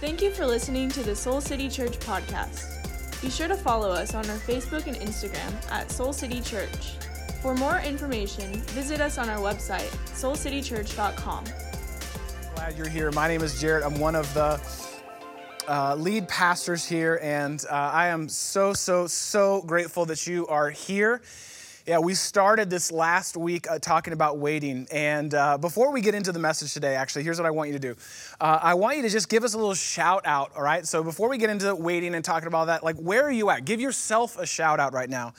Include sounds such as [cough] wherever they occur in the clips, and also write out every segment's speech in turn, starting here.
Thank you for listening to the Soul City Church podcast. Be sure to follow us on our Facebook and Instagram at Soul City Church. For more information, visit us on our website, soulcitychurch.com. Glad you're here. My name is Jared. I'm one of the uh, lead pastors here, and uh, I am so, so, so grateful that you are here. Yeah, we started this last week uh, talking about waiting. And uh, before we get into the message today, actually, here's what I want you to do. Uh, I want you to just give us a little shout out, all right? So before we get into waiting and talking about that, like, where are you at? Give yourself a shout out right now.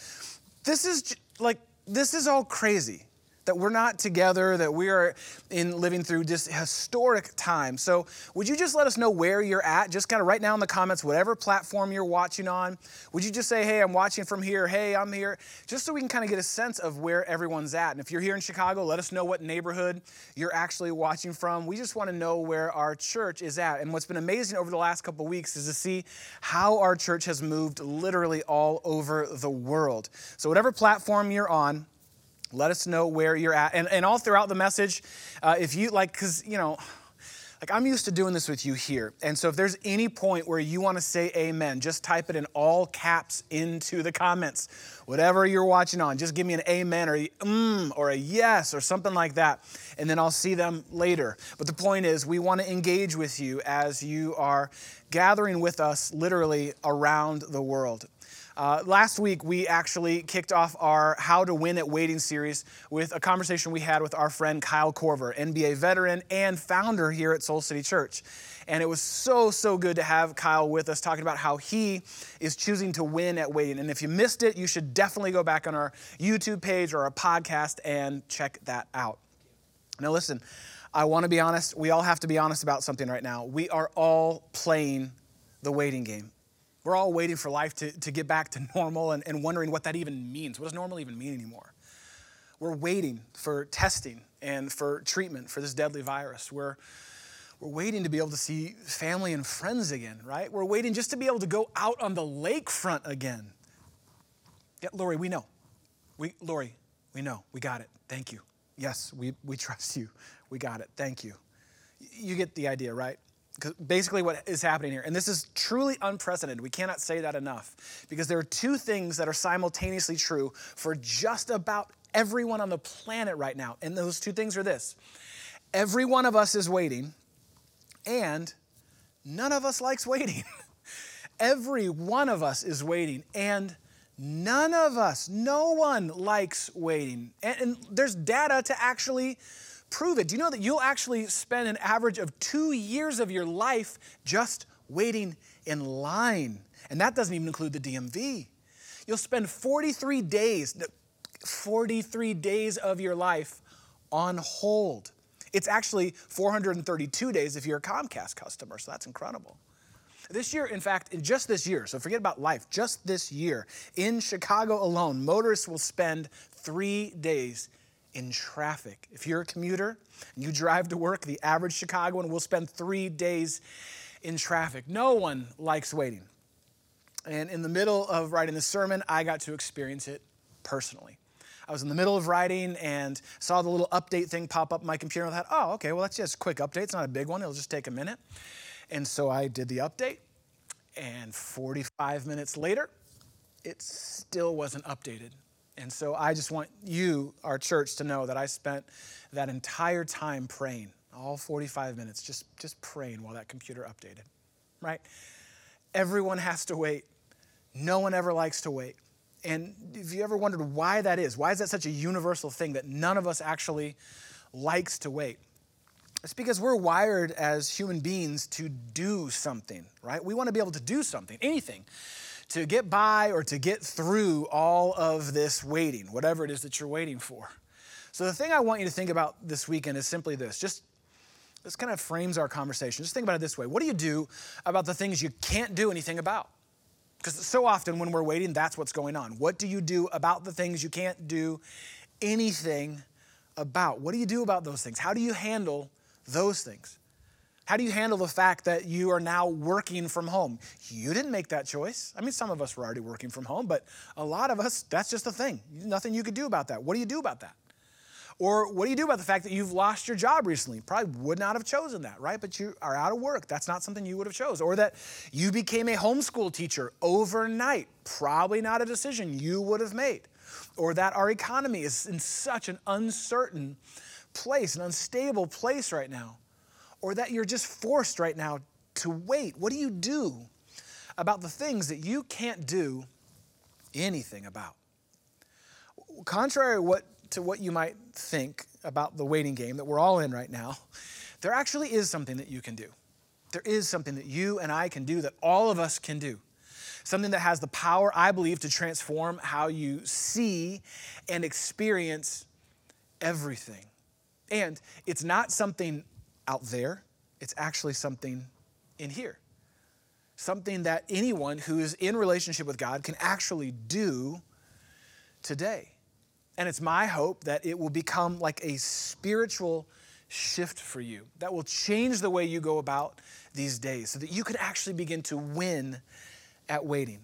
This is like, this is all crazy that we're not together, that we are in living through this historic time. So, would you just let us know where you're at? Just kind of right now in the comments, whatever platform you're watching on. Would you just say, hey, I'm watching from here, hey, I'm here, just so we can kind of get a sense of where everyone's at. And if you're here in Chicago, let us know what neighborhood you're actually watching from. We just want to know where our church is at. And what's been amazing over the last couple weeks is to see how our church has moved literally all over the world. So, whatever platform you're on, let us know where you're at. And, and all throughout the message, uh, if you like, because, you know, like I'm used to doing this with you here. And so if there's any point where you want to say amen, just type it in all caps into the comments. Whatever you're watching on, just give me an amen or mm or a yes or something like that. And then I'll see them later. But the point is, we want to engage with you as you are gathering with us literally around the world. Uh, last week, we actually kicked off our How to Win at Waiting series with a conversation we had with our friend Kyle Korver, NBA veteran and founder here at Soul City Church. And it was so, so good to have Kyle with us talking about how he is choosing to win at waiting. And if you missed it, you should definitely go back on our YouTube page or our podcast and check that out. Now, listen, I want to be honest. We all have to be honest about something right now. We are all playing the waiting game. We're all waiting for life to, to get back to [laughs] normal and, and wondering what that even means. What does normal even mean anymore? We're waiting for testing and for treatment for this deadly virus. We're, we're waiting to be able to see family and friends again, right? We're waiting just to be able to go out on the lakefront again. Yeah, Lori, we know. We, Lori, we know. We got it. Thank you. Yes, we, we [laughs] trust you. We got it. Thank you. You get the idea, right? Basically what is happening here, and this is truly unprecedented. We cannot say that enough because there are two things that are simultaneously true for just about everyone on the planet right now. And those two things are this every one of us is waiting, and none of us likes waiting. [laughs] every one of us is waiting, and none of us, no one likes waiting. And, and there's data to actually prove it. Do you know that you'll actually spend an average of two years of your life just waiting in line? And that doesn't even include the DMV. You'll spend 43 days, 43 days of your life on hold. It's actually 432 days if you're a Comcast customer, so that's incredible. This year, in fact, in just this year, so forget about life, just this year, in Chicago alone, motorists will spend three days in traffic. If you're a commuter and you drive to work, the average Chicagoan will spend three days in traffic. No one likes waiting. And in the middle of writing the sermon, I got to experience it personally. I was in the middle of writing and saw the little update thing pop up on my computer. And I thought, oh, okay, well, that's just a quick update. It's not a big one, it'll just take a minute. And so I did the update, and 45 minutes later, it still wasn't updated. And so I just want you, our church, to know that I spent that entire time praying, all 45 minutes, just, just praying while that computer updated, right? Everyone has to wait. No one ever likes to wait. And if you ever wondered why that is, why is that such a universal thing that none of us actually likes to wait? It's because we're wired as human beings to do something, right? We want to be able to do something, anything to get by or to get through all of this waiting, whatever it is that you're waiting for. So, the thing I want you to think about this weekend is simply this just this kind of frames our conversation. Just think about it this way What do you do about the things you can't do anything about? Because so often when we're waiting, that's what's going on. What do you do about the things you can't do anything about? What do you do about those things? How do you handle those things? How do you handle the fact that you are now working from home? You didn't make that choice. I mean, some of us were already working from home, but a lot of us, that's just the thing. Nothing you could do about that. What do you do about that? Or what do you do about the fact that you've lost your job recently? Probably would not have chosen that, right? But you are out of work. That's not something you would have chose. Or that you became a homeschool teacher overnight. Probably not a decision you would have made. Or that our economy is in such an uncertain place, an unstable place right now. Or that you're just forced right now to wait. What do you do about the things that you can't do anything about? Contrary what, to what you might think about the waiting game that we're all in right now, [laughs] there actually is something that you can do. There is something that you and I can do that all of us can do. Something that has the power, I believe, to transform how you see and experience everything. And it's not something out there, it's actually something in here. Something that anyone who is in relationship with God can actually do today. And it's my hope that it will become like a spiritual shift for you that will change the way you go about these days so that you can actually begin to win at waiting.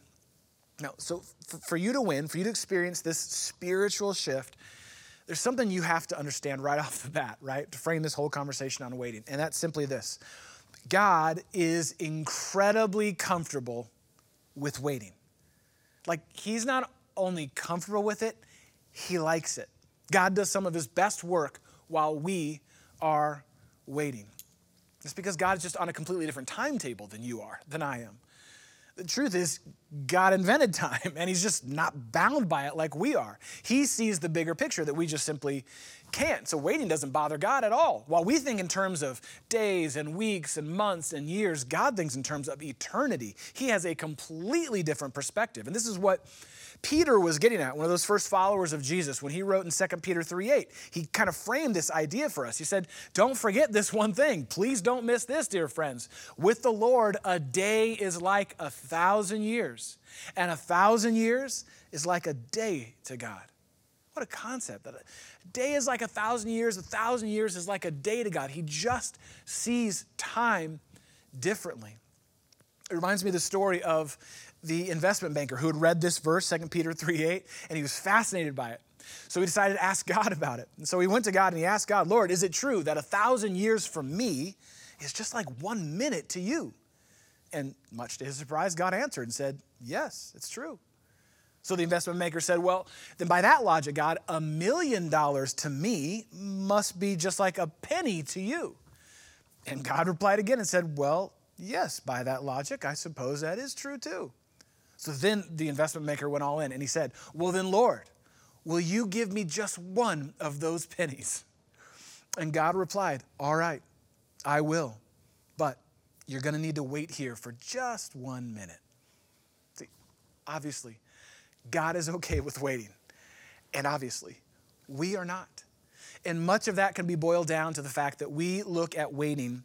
Now, so for you to win, for you to experience this spiritual shift, there's something you have to understand right [laughs] off the bat, right? To frame this whole conversation on waiting. And that's simply this God is incredibly comfortable with waiting. Like, He's not only comfortable with it, he likes it. God does some of His best work while we are waiting. It's because God is just on a completely different timetable than you are, than I am. The truth is, God invented time and He's just not bound by it like we are. He sees the bigger picture that we just simply can't. So waiting doesn't bother God at all. While we think in terms of days and weeks and months and years, God thinks in terms of eternity. He has a completely different perspective. And this is what Peter was getting at, one of those first followers of Jesus, when he wrote in 2 Peter 3:8, he kind of framed this idea for us. He said, Don't forget this one thing. Please don't miss this, dear friends. With the Lord, a day is like a thousand years, and a thousand years is like a day to God. What a concept. That a day is like a thousand years, a thousand years is like a day to God. He just sees time differently. It reminds me of the story of the investment banker who had read this verse, 2 Peter 3 8, and he was fascinated by it. So he decided to ask God about it. And so he went to God and he asked God, Lord, is it true that a thousand years from me is just like one minute to you? And much to his surprise, God answered and said, Yes, it's true. So the investment maker said, Well, then by that logic, God, a million dollars to me must be just like a penny to you. And God replied again and said, Well, yes, by that logic, I suppose that is true too. So then the investment maker went all in and he said, Well, then, Lord, will you give me just one of those pennies? And God replied, All right, I will. But you're going to need to wait here for just one minute. See, obviously, God is okay with waiting. And obviously, we are not. And much of that can be boiled down to the fact that we look at waiting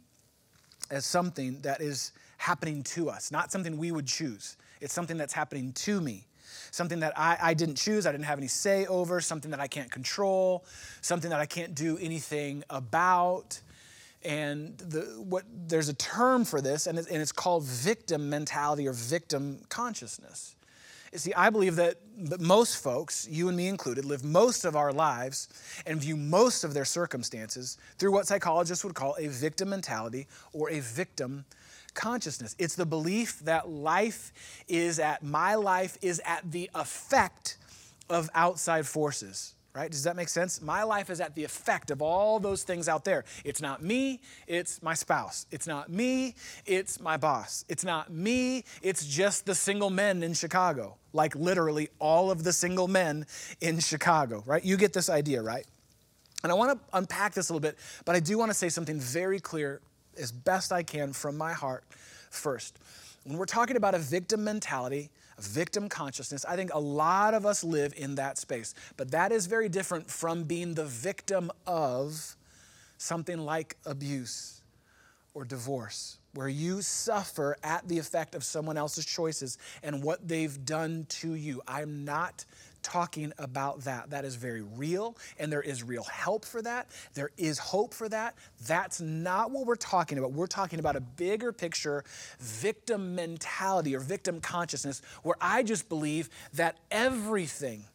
as something that is happening to us, not something we would choose. It's something that's happening to me. Something that I, I didn't choose, I didn't have any say over, something that I can't control, something that I can't do anything about. And the, what, there's a term for this, and, and it's called victim mentality or victim consciousness. See, I believe that most folks, you and me included, live most of our lives and view most of their circumstances through what psychologists would call a victim mentality or a victim consciousness. It's the belief that life is at, my life is at the effect of outside forces. Right? Does that make sense? My life is at the effect of all those things out there. It's not me, it's my spouse. It's not me, it's my boss. It's not me, it's just the single men in Chicago. Like literally all of the single men in Chicago, right? You get this idea, right? And I want to unpack this a little bit, but I do want to say something very clear as best I can from my heart first. When we're talking about a victim mentality, victim consciousness, I think a lot of us live in that space. But that is very different from being the victim of something like abuse or divorce, where you suffer at the effect of someone else's choices and what they've done to you. I'm not talking about that. That is very real, and there is real help for that. There is hope for that. That's not what we're talking about. We're talking about a bigger picture victim mentality or victim consciousness where I just believe that everything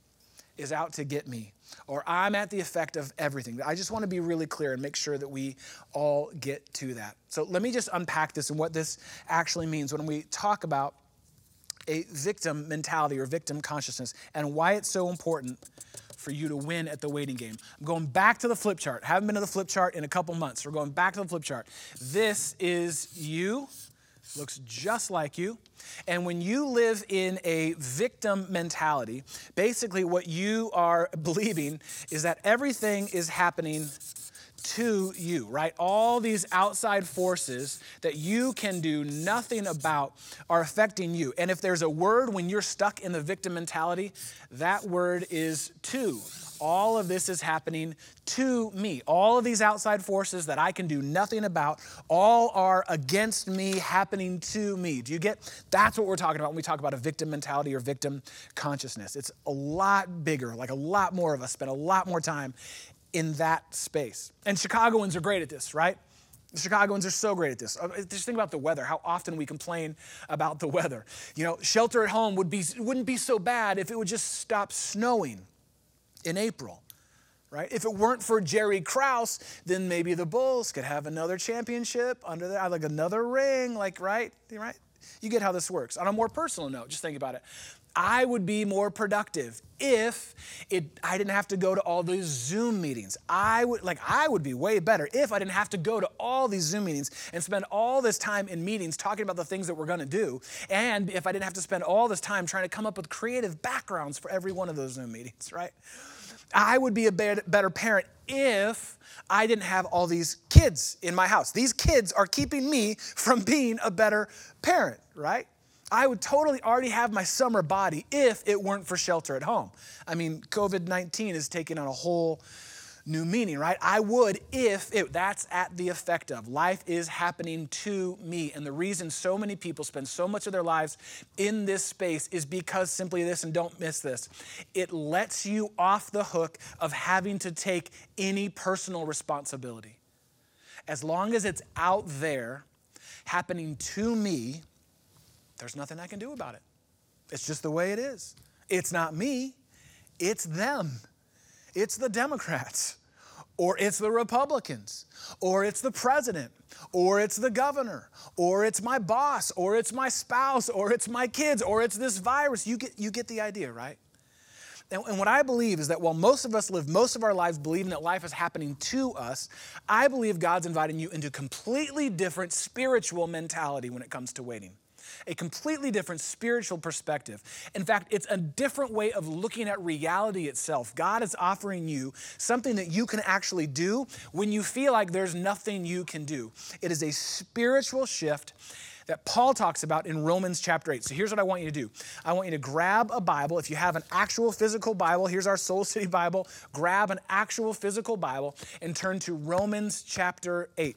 is out to get me, or I'm at the effect of everything. I just want to be really clear and make sure that we all get to that. So let me just unpack this and what this actually means when we talk about a victim mentality or victim consciousness and why it's so important for you to win at the waiting game. I'm going back to the flip chart. Haven't been to the flip chart in a couple months. We're going back to the flip chart. This is you looks just like you. And when you live in a victim mentality, basically what you are [laughs] believing is that everything is happening to you, right? All these outside forces that you can do nothing about are affecting you. And if there's a word when you're stuck in the victim mentality, that word is to. All of this is happening to me. All of these outside forces that I can do nothing about, all are against me, happening to me. Do you get? That's what we're talking about when we talk about a victim mentality or victim consciousness. It's a lot bigger, like a lot more of us spend a lot more time in that space. And Chicagoans are great at this, right? The Chicagoans are so great at this. Uh, just think about the weather, how often we complain about the weather. You know, shelter at home would be, wouldn't be so bad if it would just stop snowing in April, right? If it weren't for Jerry Krause, then maybe the Bulls could have another championship under there, like another ring, like, right? Right? You get how this works. On a more personal note, just think about it. I would be more productive if it, I didn't have to go to all these Zoom meetings. I would like I would be way better if I didn't have to go to all these Zoom meetings and spend all this time in meetings talking about the things that we're going to do, and if I didn't have to spend all this time trying to come up with creative backgrounds for every one of those Zoom meetings, right? I would be a better parent if I didn't have all these kids in my house. These kids are keeping me from being a better parent, right? I would totally already have my summer body if it weren't for shelter at home. I mean, COVID 19 is taking on a whole new meaning, right? I would if it, that's at the effect of. Life is happening to me. And the reason so many people spend so much of their lives in this space is because simply this, and don't miss this, it lets you off the hook of having to take any personal responsibility. As long as it's out there happening to me, there's nothing I can do about it. It's just the way it is. It's not me, it's them. It's the Democrats, or it's the Republicans, or it's the president, or it's the governor, or it's my boss, or it's my spouse, or it's my kids, or it's this virus. You get, you get the idea, right? And, and, what I believe is that while most of us live most of our lives believing that life is happening to us, I believe God's inviting you into completely different spiritual mentality when it comes to waiting a completely different spiritual perspective. In fact, it's a different way of looking at reality itself. God is offering you something that you can actually do when you feel like there's nothing you can do. It is a spiritual shift that Paul talks about in Romans chapter 8. So here's what I want you to do I want you to grab a Bible. If you have an actual physical Bible, here's our Soul City Bible. Grab an actual physical Bible and turn to Romans chapter 8.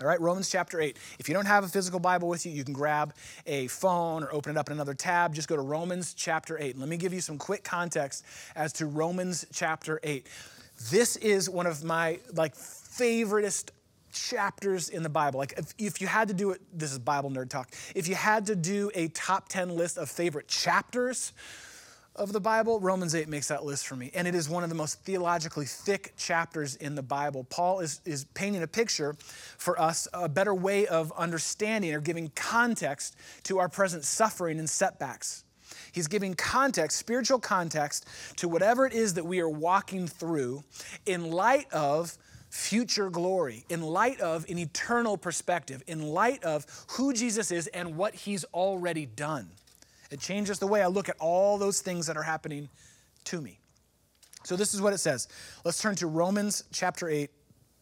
All right, Romans chapter 8. If you don't have a physical Bible with you, you can grab a phone or open it up in another tab. Just go to Romans chapter 8. Let me give you some quick context as to Romans chapter 8. This is one of my like favoriteest chapters in the Bible. Like if, if you had to do it, this is Bible nerd talk. If you had to do a top 10 list of favorite chapters, of the Bible, Romans 8 makes that list for me. And it is one of the most theologically thick chapters in the Bible. Paul is, is painting a picture for us, a better way of understanding or giving context to our present suffering and setbacks. He's giving context, spiritual context, to whatever it is that we are walking through in light of future glory, in light of an eternal perspective, in light of who Jesus is and what he's already done. It changes the way I look at all those things that are happening to me. So, this is what it says. Let's turn to Romans chapter 8,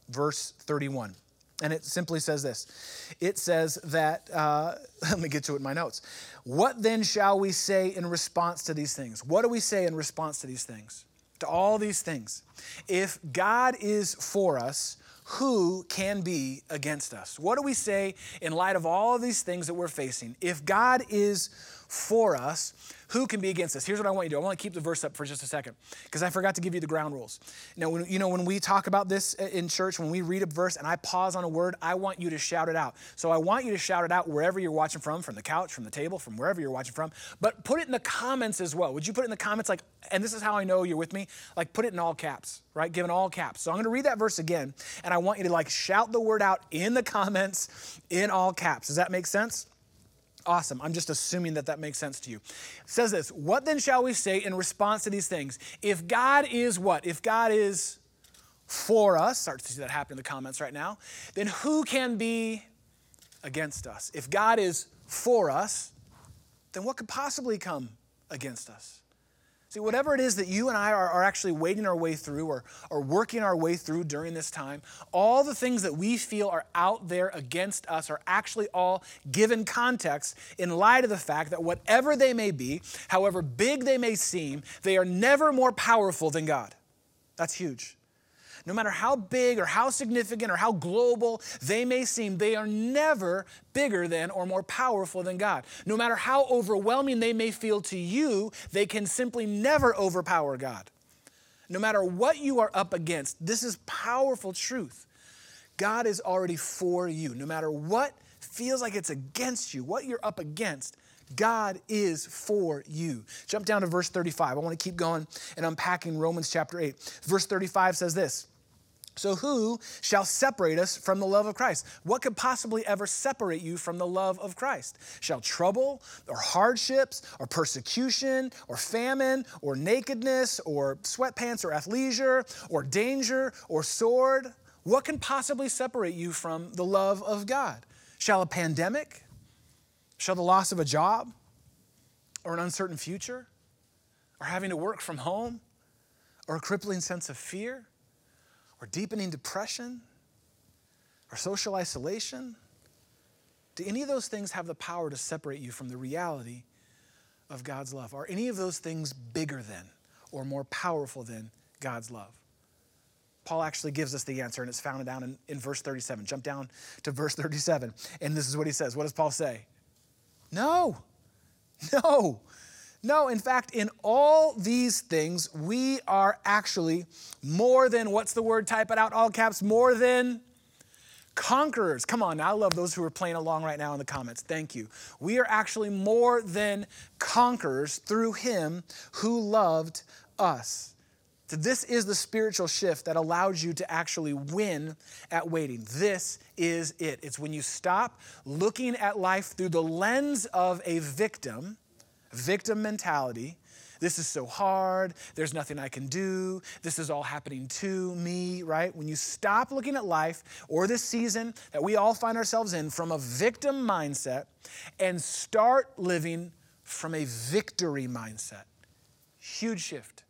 verse 31. And it simply says this it says that, uh, [laughs] let me get to it in my notes. What then shall we say in response to these things? What do we say in response to these things? To all these things. If God is for us, who can be against us? What do we say in light of all of these things that we're facing? If God is for us, who can be against us? Here's what I want you to do. I want to keep the verse up for just a second because I forgot to give you the ground rules. Now, when, you know, when we talk about this in church, when we read a verse and I pause on a word, I want you to shout it out. So I want you to shout it out wherever you're watching from, from the couch, from the table, from wherever you're watching from. But put it in the comments as well. Would you put it in the comments like, and this is how I know you're with me? Like put it in all caps, right? Given all caps. So I'm going to read that verse again, and I want you to like shout the word out in the comments in all caps. Does that make sense? Awesome. I'm just assuming that that makes sense to you. It says this What then shall we say in response to these things? If God is what? If God is for us, start to see that happen in the comments right now, then who can be against us? If God is for us, then what could possibly come against us? See, whatever it is that you and I are, are actually wading our way through or, or working our way through during this time, all the things that we feel are out there against us are actually all given context in light of the fact that whatever they may be, however big they may seem, they are never more powerful than God. That's huge. No matter how big or how significant or how global they may seem, they are never bigger than or more powerful than God. No matter how overwhelming they may feel to you, they can simply never overpower God. No matter what you are up against, this is powerful truth. God is already for you. No matter what feels like it's against you, what you're up against, God is for you. Jump down to verse 35. I want to keep going and unpacking Romans chapter 8. Verse 35 says this so, who shall separate us from the love of Christ? What could possibly ever separate you from the love of Christ? Shall trouble, or hardships, or persecution, or famine, or nakedness, or sweatpants, or athleisure, or danger, or sword? What can possibly separate you from the love of God? Shall a pandemic? Shall the loss of a job? Or an uncertain future? Or having to work from home? Or a crippling sense of fear? Or deepening depression or social isolation? Do any of those things have the power to separate you from the reality of God's love? Are any of those things bigger than or more powerful than God's love? Paul actually gives us the answer, and it's found down in, in verse 37. Jump down to verse 37, and this is what he says. What does Paul say? No, no. No, in fact, in all these things, we are actually more than, what's the word? Type it out, all caps, more than conquerors. Come on, I love those who are playing along right now in the comments. Thank you. We are actually more than conquerors through him who loved us. So this is the spiritual shift that allows you to actually win at waiting. This is it. It's when you stop looking at life through the lens of a victim victim mentality. This is so hard. There's nothing I can do. This is all happening to me, right? When you stop looking at life or this season that we all find ourselves in from a victim mindset and start living from a victory mindset. Huge shift.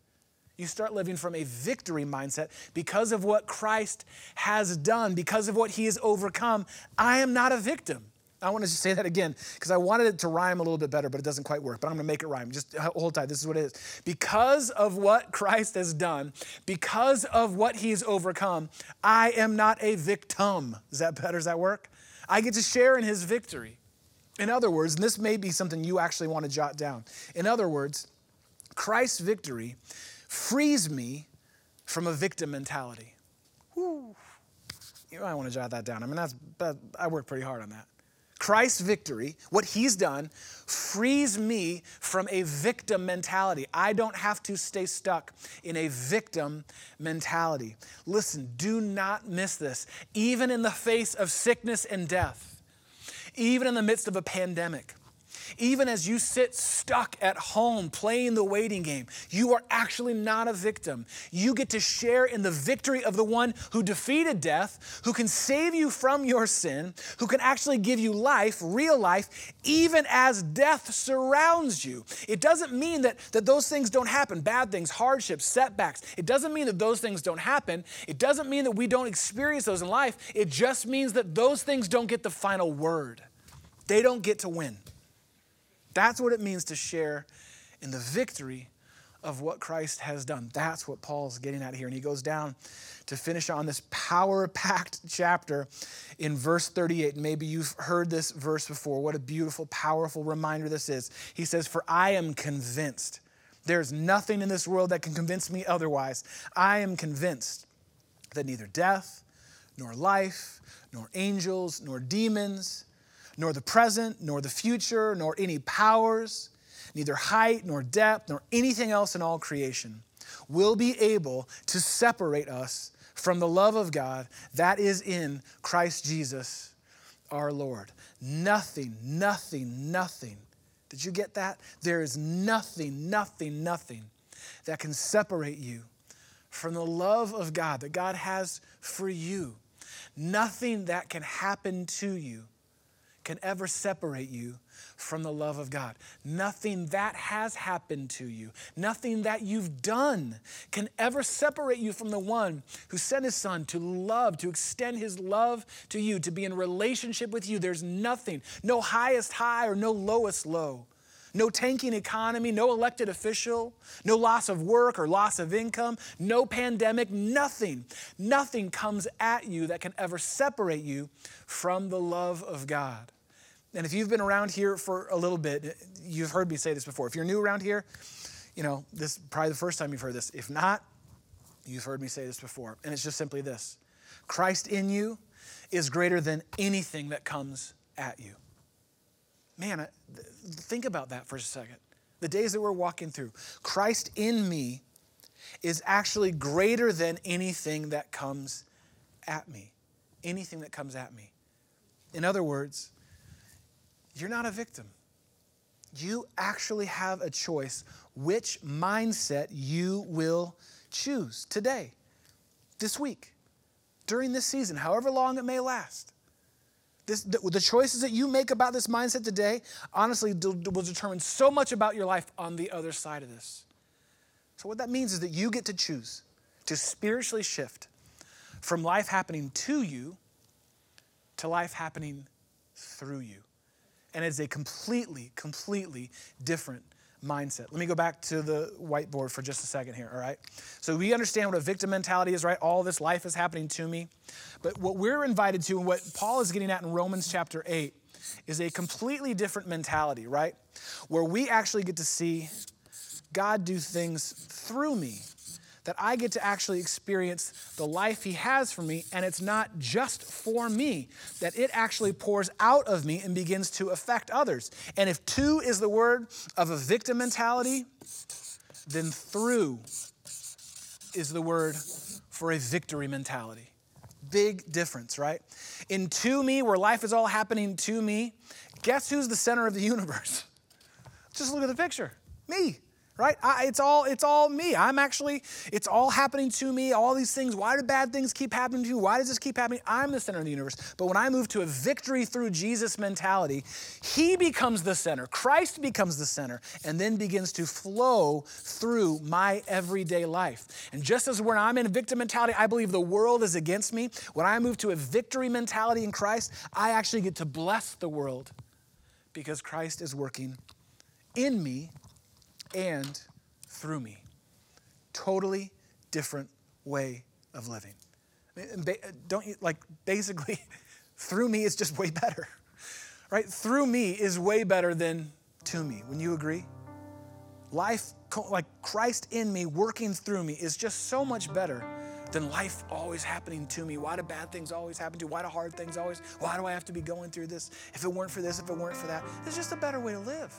You start living from a victory mindset because of what Christ has done, because of what he has overcome. I am not a victim. I want to just say that again because I wanted it to rhyme a little bit better, but it doesn't quite work. But I'm going to make it rhyme. Just uh, hold tight. This is what it is. Because of what Christ has done, because of what he's overcome, I am not a victim. Is that better? Does that work? I get to share in his victory. In other words, and this may be something you actually want to jot down. In other words, Christ's victory frees me from a victim mentality. Whew. You might want to jot that down. I mean, that's, that, I work pretty hard on that. Christ's victory, what he's done, frees me from a victim mentality. I don't have to stay stuck in a victim mentality. Listen, do not miss this. Even in the face of sickness and death, even in the midst of a pandemic, even as you sit stuck at home playing the waiting game, you are actually not a victim. You get to share in the victory of the one who defeated death, who can save you from your sin, who can actually give you life, real life, even as death surrounds you. It doesn't mean that, that those things don't happen bad things, hardships, setbacks. It doesn't mean that those things don't happen. It doesn't mean that we don't experience those in life. It just means that those things don't get the final word, they don't get to win. That's what it means to share in the victory of what Christ has done. That's what Paul's getting at here. And he goes down to finish on this power packed chapter in verse 38. Maybe you've heard this verse before. What a beautiful, powerful reminder this is. He says, For I am convinced. There's nothing in this world that can convince me otherwise. I am convinced that neither death, nor life, nor angels, nor demons, nor the present, nor the future, nor any powers, neither height, nor depth, nor anything else in all creation will be able to separate us from the love of God that is in Christ Jesus our Lord. Nothing, nothing, nothing. Did you get that? There is nothing, nothing, nothing that can separate you from the love of God that God has for you. Nothing that can happen to you can ever separate you from the love of God. Nothing that has happened to you, nothing that you've done can ever separate you from the one who sent his son to love, to extend his love to you, to be in relationship with you. There's nothing, no highest high or no lowest low no tanking economy, no elected official, no loss of work or loss of income, no pandemic, nothing, nothing comes at you that can ever separate you from the love of God. And if you've been around here for a little bit, you've heard me say this before. If you're new around here, you know, this is probably the first time you've heard this. If not, you've heard me say this before. And it's just simply this Christ in you is greater than anything that comes at you. Man, uh, think about that for a second. The days that we're walking through, Christ in me is actually greater than anything that comes at me. Anything that comes at me. In other words, you're not a victim. You actually have a choice which mindset you will choose today, this week, during this season, however long it may last. This, the, the, choices that you make about this mindset today, honestly, will determine so much about your life on the other side of this. So, what that means is that you get to choose to spiritually shift from life happening to you to life happening through you. And it's a completely, completely different mindset. Let me go back to the whiteboard for just a second here, all right? So we understand what a victim mentality is, right? All this life is happening to me. But what we're invited to, and what Paul is getting at in Romans chapter 8, is a completely different mentality, right? Where we actually get to see God do things through me that I get to actually experience the life He has for me, and it's not just for me, that it actually pours out of me and begins to affect others. And if to is the word of a victim mentality, then through is the word for a victory mentality. Big difference, right? In to me, where life is all happening to me, guess who's the center of the [laughs] universe? Just look at the picture me right? I, it's all it's all me. I'm actually it's all happening to me all these things. Why do bad things keep happening to you? Why does this keep happening? I'm the center of the universe. But when i move to a victory through jesus mentality he becomes the center. Christ becomes the center and then begins to flow through my everyday life. And just as when i'm in a victim mentality i believe the world is against me. When i move to a victory mentality in christ i actually get to bless the world because christ is working in me and through me. Totally different way of living. Don't you, like, basically, [laughs] through me is just way better, [laughs] right? Through me is way better than to me. When you agree? Life, like Christ in me, working through me, is just so much better than life always happening to me. Why do bad things always happen to me? Why do hard things always? Why do I have to be going through this? If it weren't for this, if it weren't for that, it's just a better way to live.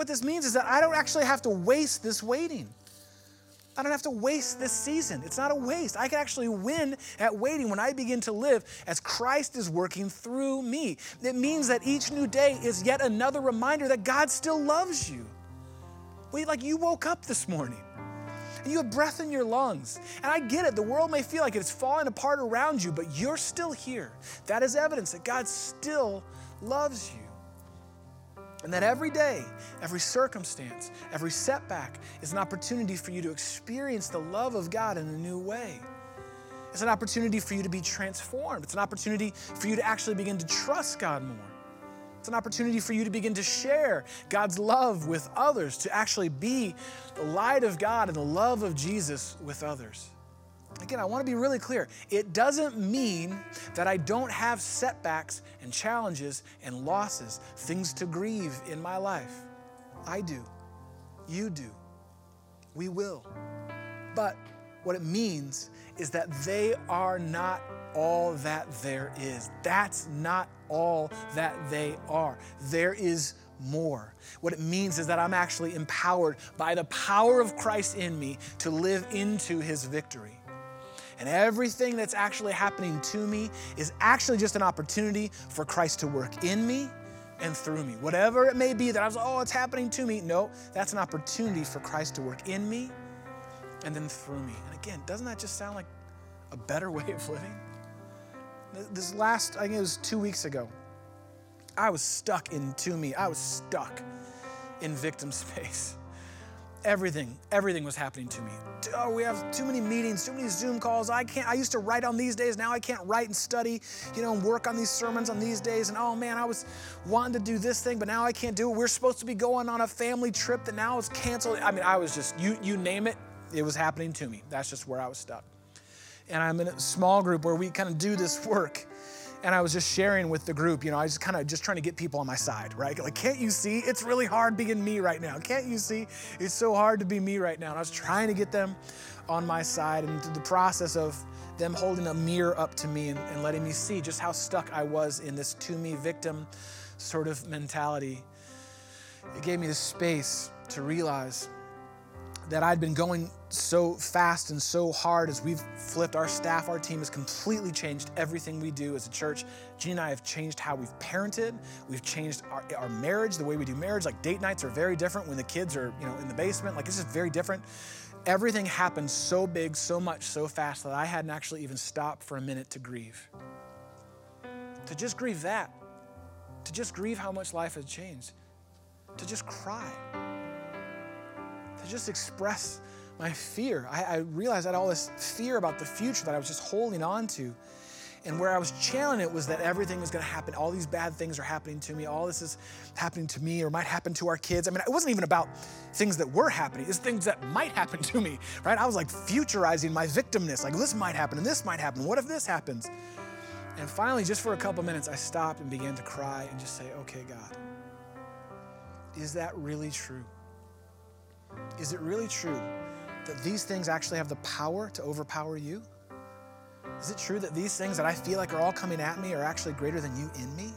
What this means is that I don't actually have to waste this waiting. I don't have to waste this season. It's not a waste. I can actually win at waiting when I begin to live as Christ is working through me. It means that each new day is yet another reminder that God still loves you. Wait, like you woke up this morning and you have breath in your lungs. And I get it, the world may feel like it's falling apart around you, but you're still here. That is evidence that God still loves you. And that every day, every circumstance, every setback is an opportunity for you to experience the love of God in a new way. It's an opportunity for you to be transformed. It's an opportunity for you to actually begin to trust God more. It's an opportunity for you to begin to share God's love with others, to actually be the light of God and the love of Jesus with others. Again, I want to be really clear. It doesn't mean that I don't have setbacks and challenges and losses, things to grieve in my life. I do. You do. We will. But what it means is that they are not all that there is. That's not all that they are. There is more. What it means is that I'm actually empowered by the power of Christ in me to live into his victory. And everything that's actually happening to me is actually just an opportunity for Christ to work in me and through me. Whatever it may be that I was, oh, it's happening to me. No, that's an opportunity for Christ to work in me and then through me. And again, doesn't that just sound like a better [laughs] way of living? This last, I think it was two weeks ago, I was stuck in to me. I was stuck in victim [laughs] space. Everything, everything was happening to me. Oh, we have too many meetings, too many Zoom calls. I can't, I used to write on these days. Now I can't write and study, you know, and work on these sermons on these days. And oh man, I was wanting to do this thing, but now I can't do it. We're supposed to be going on a family trip that now is canceled. I mean, I was just, you, you name it, it was happening to me. That's just where I was stuck. And I'm in a small group where we kind of do this work and I was just sharing with the group, you know, I was kind of just trying to get people on my side, right? Like, can't you see? It's really hard being me right now. Can't you see? It's so hard to be me right now. And I was trying to get them on my side and through the process of them holding a mirror up to me and, and letting me see just how stuck I was in this to me victim sort of mentality. It gave me the space to realize that I'd been going so fast and so hard as we've flipped our staff, our team has completely changed everything we do as a church. Jean and I have changed how we've parented. We've changed our, our marriage, the way we do marriage. Like date nights are very different when the kids are, you know, in the basement. Like this is very different. Everything happened so big, so much, so fast that I hadn't actually even stopped for a minute to grieve. To just grieve that. To just grieve how much life has changed. To just cry just express my fear. I, I realized I had all this fear about the future that I was just holding on to. And where I was channeling it was that everything was going to happen. All these bad things are happening to me. All this is happening to me or might happen to our kids. I mean, it wasn't even about things that were happening. It's things that might happen to me, right? I was like futurizing my victimness. Like, this might happen and this might happen. What if this happens? And finally, just for a couple minutes, I stopped and began to cry and just say, okay, God, is that really true? Is it really true that these things actually have the power to overpower you? Is it true that these things that I feel like are all coming at me are actually greater than you in me?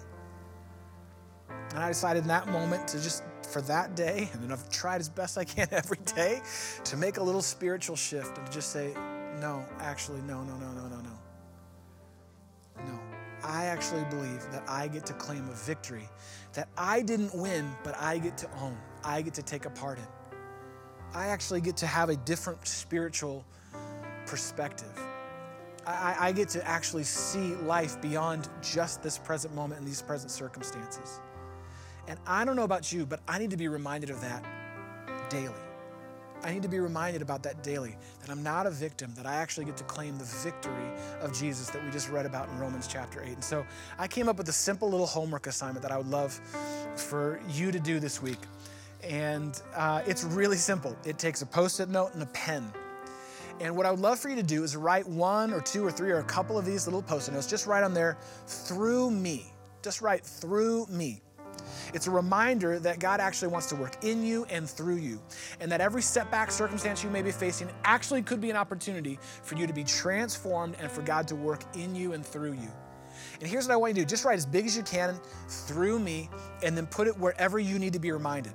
And I decided in that moment to just, for that day, [laughs] and then I've tried as best I can [laughs] every day to make a little spiritual shift and to just say, no, actually, no, no, no, no, no, no. No. I actually believe that I get to claim a victory that I didn't win, but I get to own. I get to take a part in. I actually get to have a different spiritual perspective. I, I, get to actually see life beyond just this present moment and these present circumstances. And I don't know about you, but I need to be reminded of that daily. I need to be reminded about that daily, that I'm not a victim, that I actually get to claim the victory of Jesus that we just read about in Romans chapter 8. And so I came up with a simple little homework assignment that I would love for you to do this week. And uh, it's really simple. It takes a post it note and a pen. And what I would love for you to do is write one or two or three or a couple of these little post it notes. Just write on there, through me. Just write, through me. It's a reminder that God actually wants to work in you and through you, and that every setback, circumstance you may be facing actually could be an opportunity for you to be transformed and for God to work in you and through you. And here's what I want you to do just write as big as you can through me, and then put it wherever you need to be reminded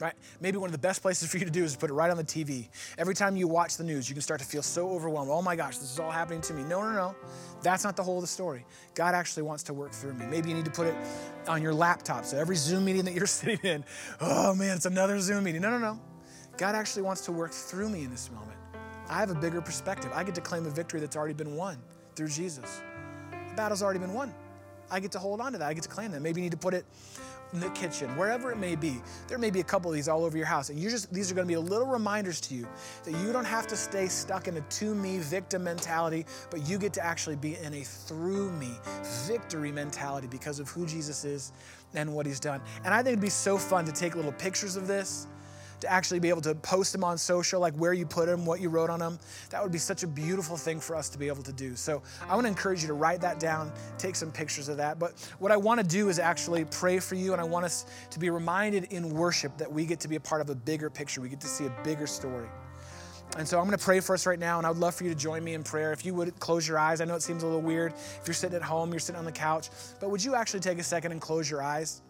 right? Maybe one of the best places for you to do is put it right on the TV. Every time you watch the news, you can start to feel so overwhelmed. Oh my gosh, this is all happening to me. No, no, no. That's not the whole of the story. God actually wants to work through me. Maybe you need to put it on your laptop. So every Zoom meeting that you're [laughs] sitting in, oh man, it's another Zoom meeting. No, no, no. God actually wants to work through me in this moment. I have a bigger perspective. I get to claim a victory that's already been won through Jesus. The battle's already been won. I get to hold on to that. I get to claim that. Maybe you need to put it in the kitchen, wherever it may be. There may be a couple of these all over your house, and you just these are going to be little reminders to you that you don't have to stay stuck in a to me victim mentality, but you get to actually be in a through me victory mentality because of who Jesus is and what he's done. And I think it'd be so fun to take little pictures of this to actually be able to post them on social, like where you put them, what you wrote on them. That would be such a beautiful thing for us to be able to do. So I want to encourage you to write that down, take some pictures of that. But what I want to do is actually pray for you, and I want us to be reminded in worship that we get to be a part of a bigger picture. We get to see a bigger story. And so I'm going to pray for us right now, and I would love for you to join me in prayer. If you would close your eyes, I know it seems a little weird if you're sitting at home, you're sitting on the couch, but would you actually take a second and close your eyes?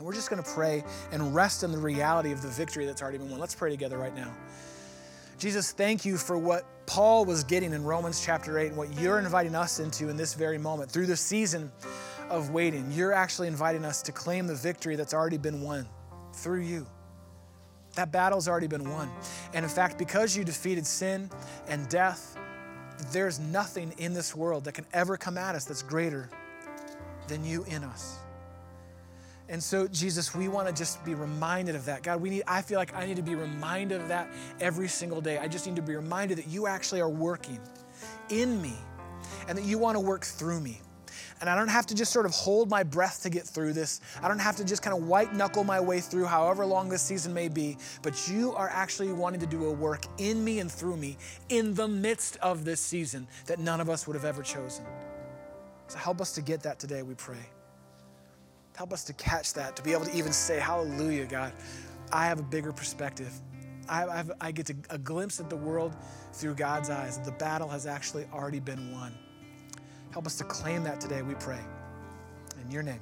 We're just going to pray and rest in the reality of the victory that's already been won. Let's pray together right now. Jesus, thank you for what Paul was getting in Romans chapter 8 and what you're inviting us into in this very moment. Through the season of waiting, you're actually inviting us to claim the victory that's already been won through you. That battle's already been won. And in fact, because you defeated sin and death, there's nothing in this world that can ever come at us that's greater than you in us. And so, Jesus, we want to just be reminded of that. God, we need, I feel like I need to be reminded of that every single day. I just need to be reminded that you actually are working in me and that you want to work through me. And I don't have to just sort of hold my breath to get through this. I don't have to just kind of white knuckle my way through however long this season may be. But you are actually wanting to do a work in me and through me in the midst of this season that none of us would have ever chosen. So help us to get that today, we pray. Help us to catch that, to be able to even say, Hallelujah, God. I have a bigger perspective. I, I've, I get to, a glimpse at the world through God's eyes. The battle has actually already been won. Help us to claim that today, we pray. In your name.